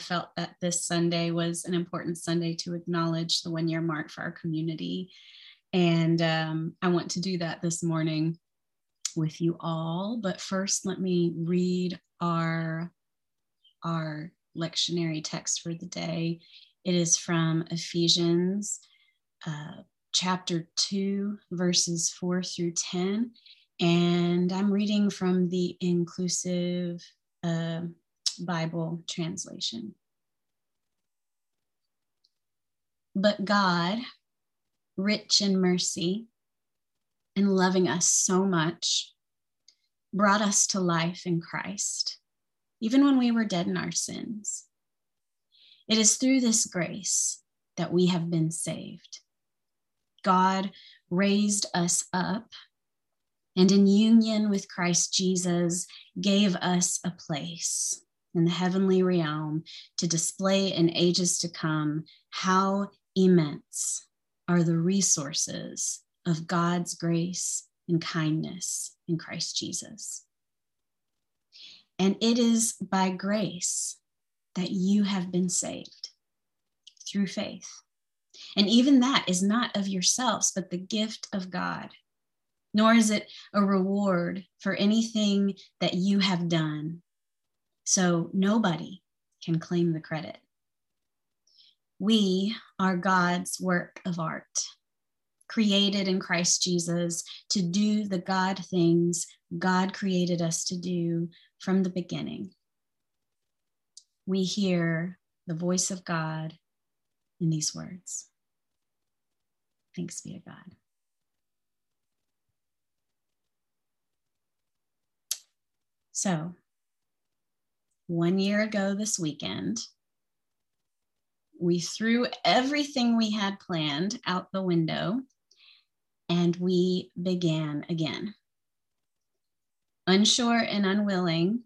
felt that this Sunday was an important Sunday to acknowledge the one year mark for our community. And um, I want to do that this morning with you all. But first, let me read our, our lectionary text for the day. It is from Ephesians uh, chapter 2, verses 4 through 10. And I'm reading from the inclusive uh, Bible translation. But God, rich in mercy and loving us so much, brought us to life in Christ, even when we were dead in our sins. It is through this grace that we have been saved. God raised us up and in union with Christ Jesus gave us a place in the heavenly realm to display in ages to come how immense are the resources of God's grace and kindness in Christ Jesus. And it is by grace that you have been saved through faith. And even that is not of yourselves, but the gift of God. Nor is it a reward for anything that you have done. So nobody can claim the credit. We are God's work of art, created in Christ Jesus to do the God things God created us to do from the beginning. We hear the voice of God in these words. Thanks be to God. So, one year ago this weekend, we threw everything we had planned out the window and we began again. Unsure and unwilling,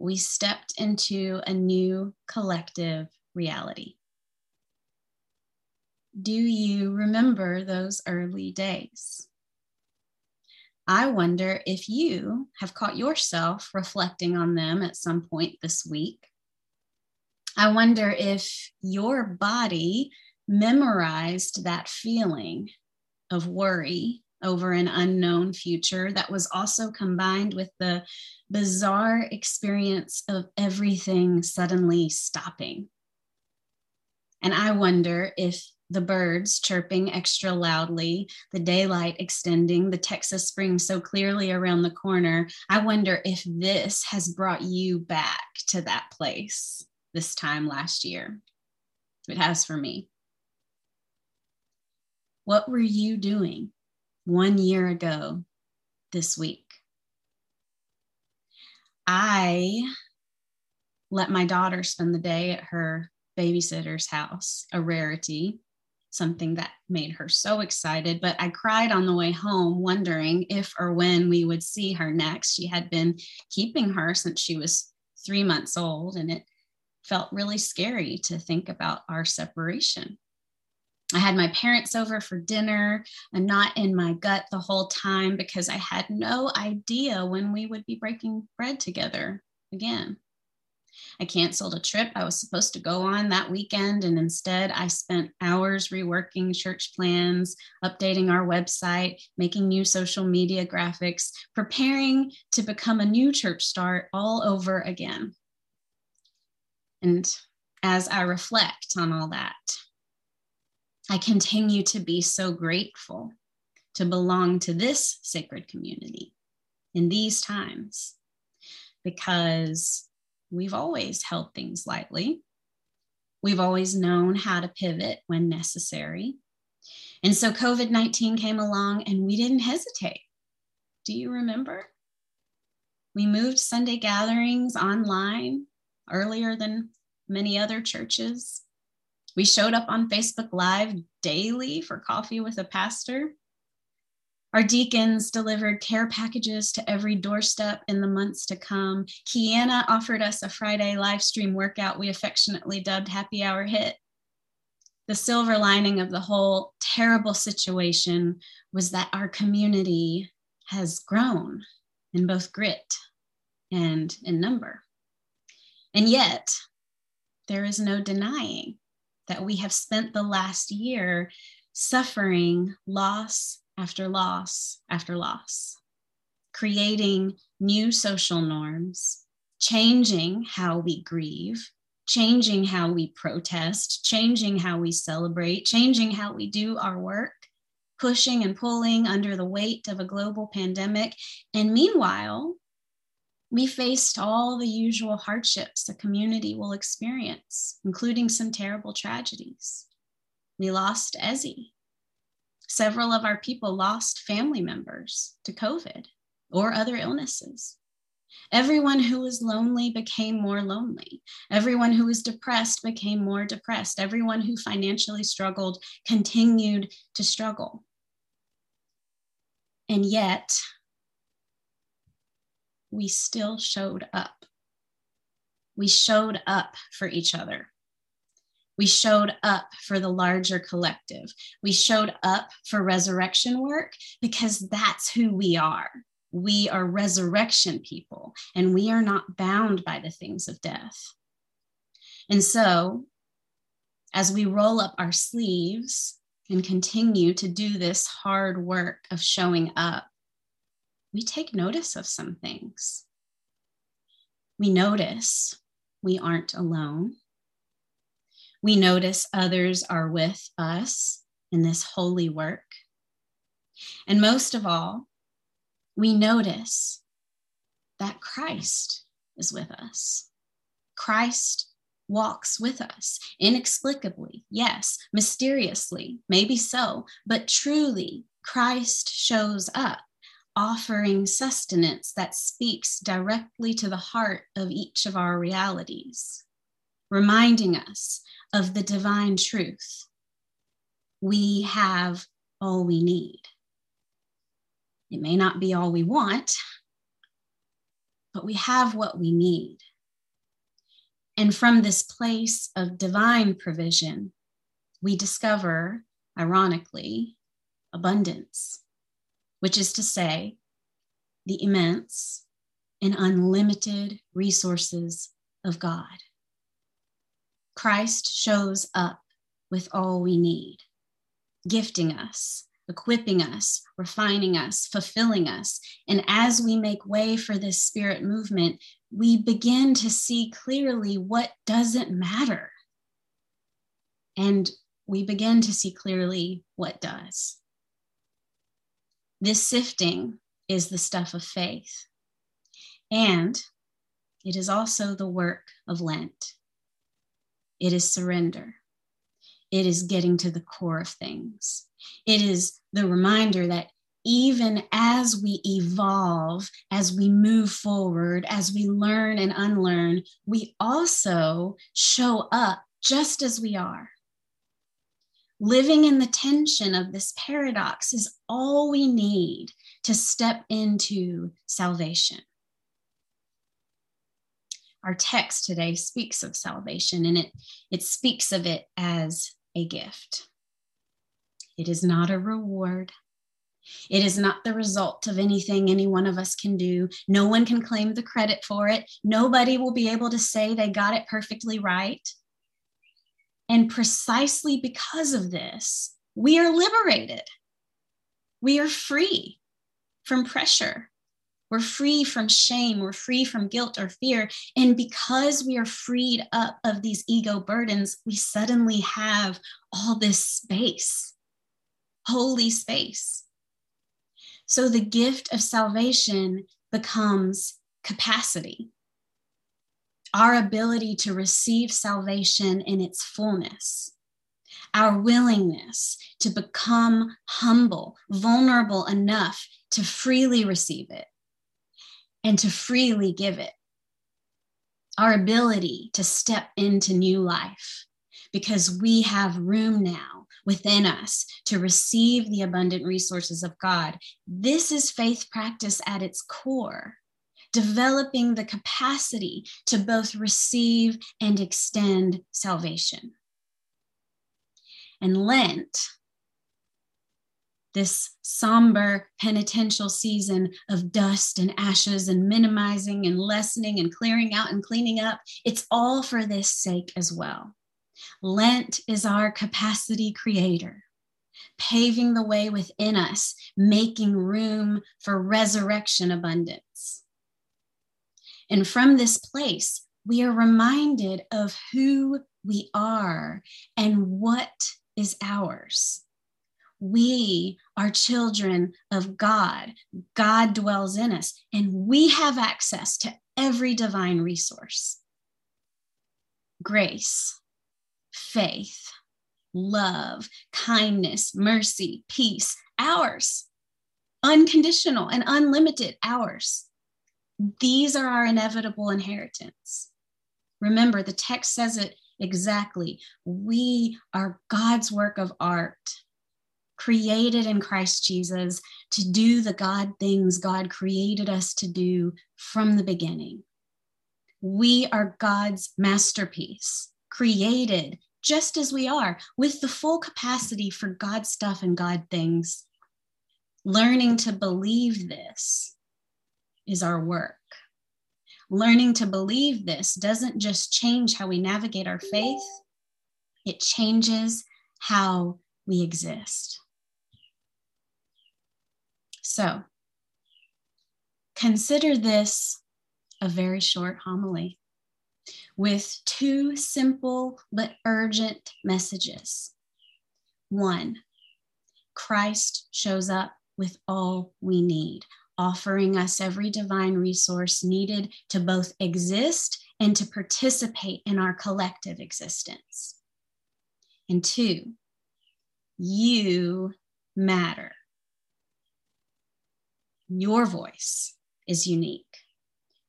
we stepped into a new collective reality. Do you remember those early days? I wonder if you have caught yourself reflecting on them at some point this week. I wonder if your body memorized that feeling of worry over an unknown future that was also combined with the bizarre experience of everything suddenly stopping. And I wonder if the birds chirping extra loudly, the daylight extending, the Texas spring so clearly around the corner. I wonder if this has brought you back to that place this time last year. It has for me. What were you doing one year ago this week? I let my daughter spend the day at her babysitter's house, a rarity something that made her so excited. But I cried on the way home, wondering if or when we would see her next. She had been keeping her since she was three months old, and it felt really scary to think about our separation. I had my parents over for dinner, and knot in my gut the whole time because I had no idea when we would be breaking bread together again. I canceled a trip I was supposed to go on that weekend, and instead I spent hours reworking church plans, updating our website, making new social media graphics, preparing to become a new church start all over again. And as I reflect on all that, I continue to be so grateful to belong to this sacred community in these times because we've always held things lightly. We've always known how to pivot when necessary. And so COVID 19 came along and we didn't hesitate. Do you remember? We moved Sunday gatherings online earlier than many other churches. We showed up on Facebook Live daily for coffee with a pastor. Our deacons delivered care packages to every doorstep in the months to come. Kiana offered us a Friday live stream workout we affectionately dubbed Happy Hour HIIT. The silver lining of the whole terrible situation was that our community has grown in both grit and in number. And yet, there is no denying that we have spent the last year suffering loss after loss after loss, creating new social norms, changing how we grieve, changing how we protest, changing how we celebrate, changing how we do our work, pushing and pulling under the weight of a global pandemic. And meanwhile, we faced all the usual hardships a community will experience, including some terrible tragedies. We lost Ezzy. Several of our people lost family members to COVID or other illnesses. Everyone who was lonely became more lonely. Everyone who was depressed became more depressed. Everyone who financially struggled continued to struggle. And yet, we still showed up. We showed up for each other. We showed up for the larger collective. We showed up for resurrection work because that's who we are. We are resurrection people and we are not bound by the things of death. And so, as we roll up our sleeves and continue to do this hard work of showing up, we take notice of some things. We notice we aren't alone. We notice others are with us in this holy work. And most of all, we notice that Christ is with us. Christ walks with us inexplicably, yes, mysteriously, maybe so, but truly, Christ shows up offering sustenance that speaks directly to the heart of each of our realities, reminding us of the divine truth. We have all we need. It may not be all we want, but we have what we need. And from this place of divine provision, we discover, ironically, abundance which is to say, the immense and unlimited resources of God. Christ shows up with all we need, gifting us, equipping us, refining us, fulfilling us. And as we make way for this spirit movement, we begin to see clearly what doesn't matter. And we begin to see clearly what does. This sifting is the stuff of faith. And it is also the work of Lent. It is surrender. It is getting to the core of things. It is the reminder that even as we evolve, as we move forward, as we learn and unlearn, we also show up just as we are. Living in the tension of this paradox is all we need to step into salvation. Our text today speaks of salvation and it, it speaks of it as a gift. It is not a reward. It is not the result of anything any one of us can do. No one can claim the credit for it. Nobody will be able to say they got it perfectly right. And precisely because of this, we are liberated. We are free from pressure. We're free from shame. We're free from guilt or fear. And because we are freed up of these ego burdens, we suddenly have all this space, holy space. So the gift of salvation becomes capacity our ability to receive salvation in its fullness, our willingness to become humble, vulnerable enough to freely receive it and to freely give it, our ability to step into new life because we have room now within us to receive the abundant resources of God. This is faith practice at its core developing the capacity to both receive and extend salvation. And Lent, this somber penitential season of dust and ashes and minimizing and lessening and clearing out and cleaning up, it's all for this sake as well. Lent is our capacity creator, paving the way within us, making room for resurrection abundance. And from this place, we are reminded of who we are and what is ours. We are children of God. God dwells in us, and we have access to every divine resource grace, faith, love, kindness, mercy, peace, ours, unconditional and unlimited, ours. These are our inevitable inheritance. Remember, the text says it exactly. We are God's work of art, created in Christ Jesus to do the God things God created us to do from the beginning. We are God's masterpiece, created just as we are, with the full capacity for God stuff and God things. Learning to believe this is our work. Learning to believe this doesn't just change how we navigate our faith, it changes how we exist. So, consider this a very short homily with two simple but urgent messages. One, Christ shows up with all we need, offering us every divine resource needed to both exist and to participate in our collective existence. And two, you matter. Your voice is unique.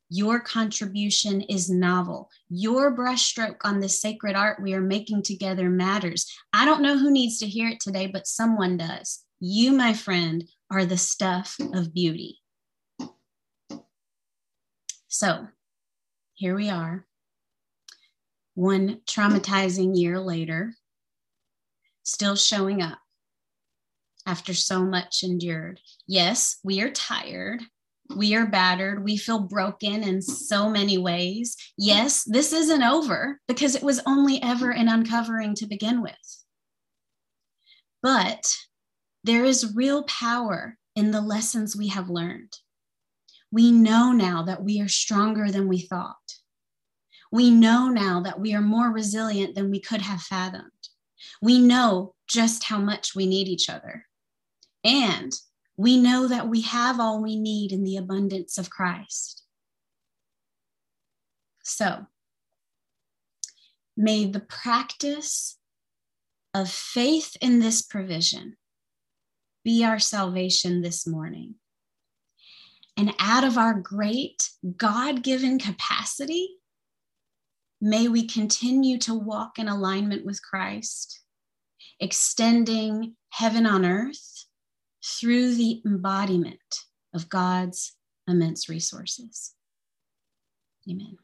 Your contribution is novel. Your brushstroke on the sacred art we are making together matters. I don't know who needs to hear it today, but someone does. You, my friend, are the stuff of beauty. So here we are, one traumatizing year later, still showing up after so much endured. Yes, we are tired. We are battered. We feel broken in so many ways. Yes, this isn't over because it was only ever an uncovering to begin with. But there is real power in the lessons we have learned. We know now that we are stronger than we thought. We know now that we are more resilient than we could have fathomed. We know just how much we need each other. And we know that we have all we need in the abundance of Christ. So, may the practice of faith in this provision be our salvation this morning. And out of our great God given capacity, may we continue to walk in alignment with Christ, extending heaven on earth through the embodiment of God's immense resources. Amen.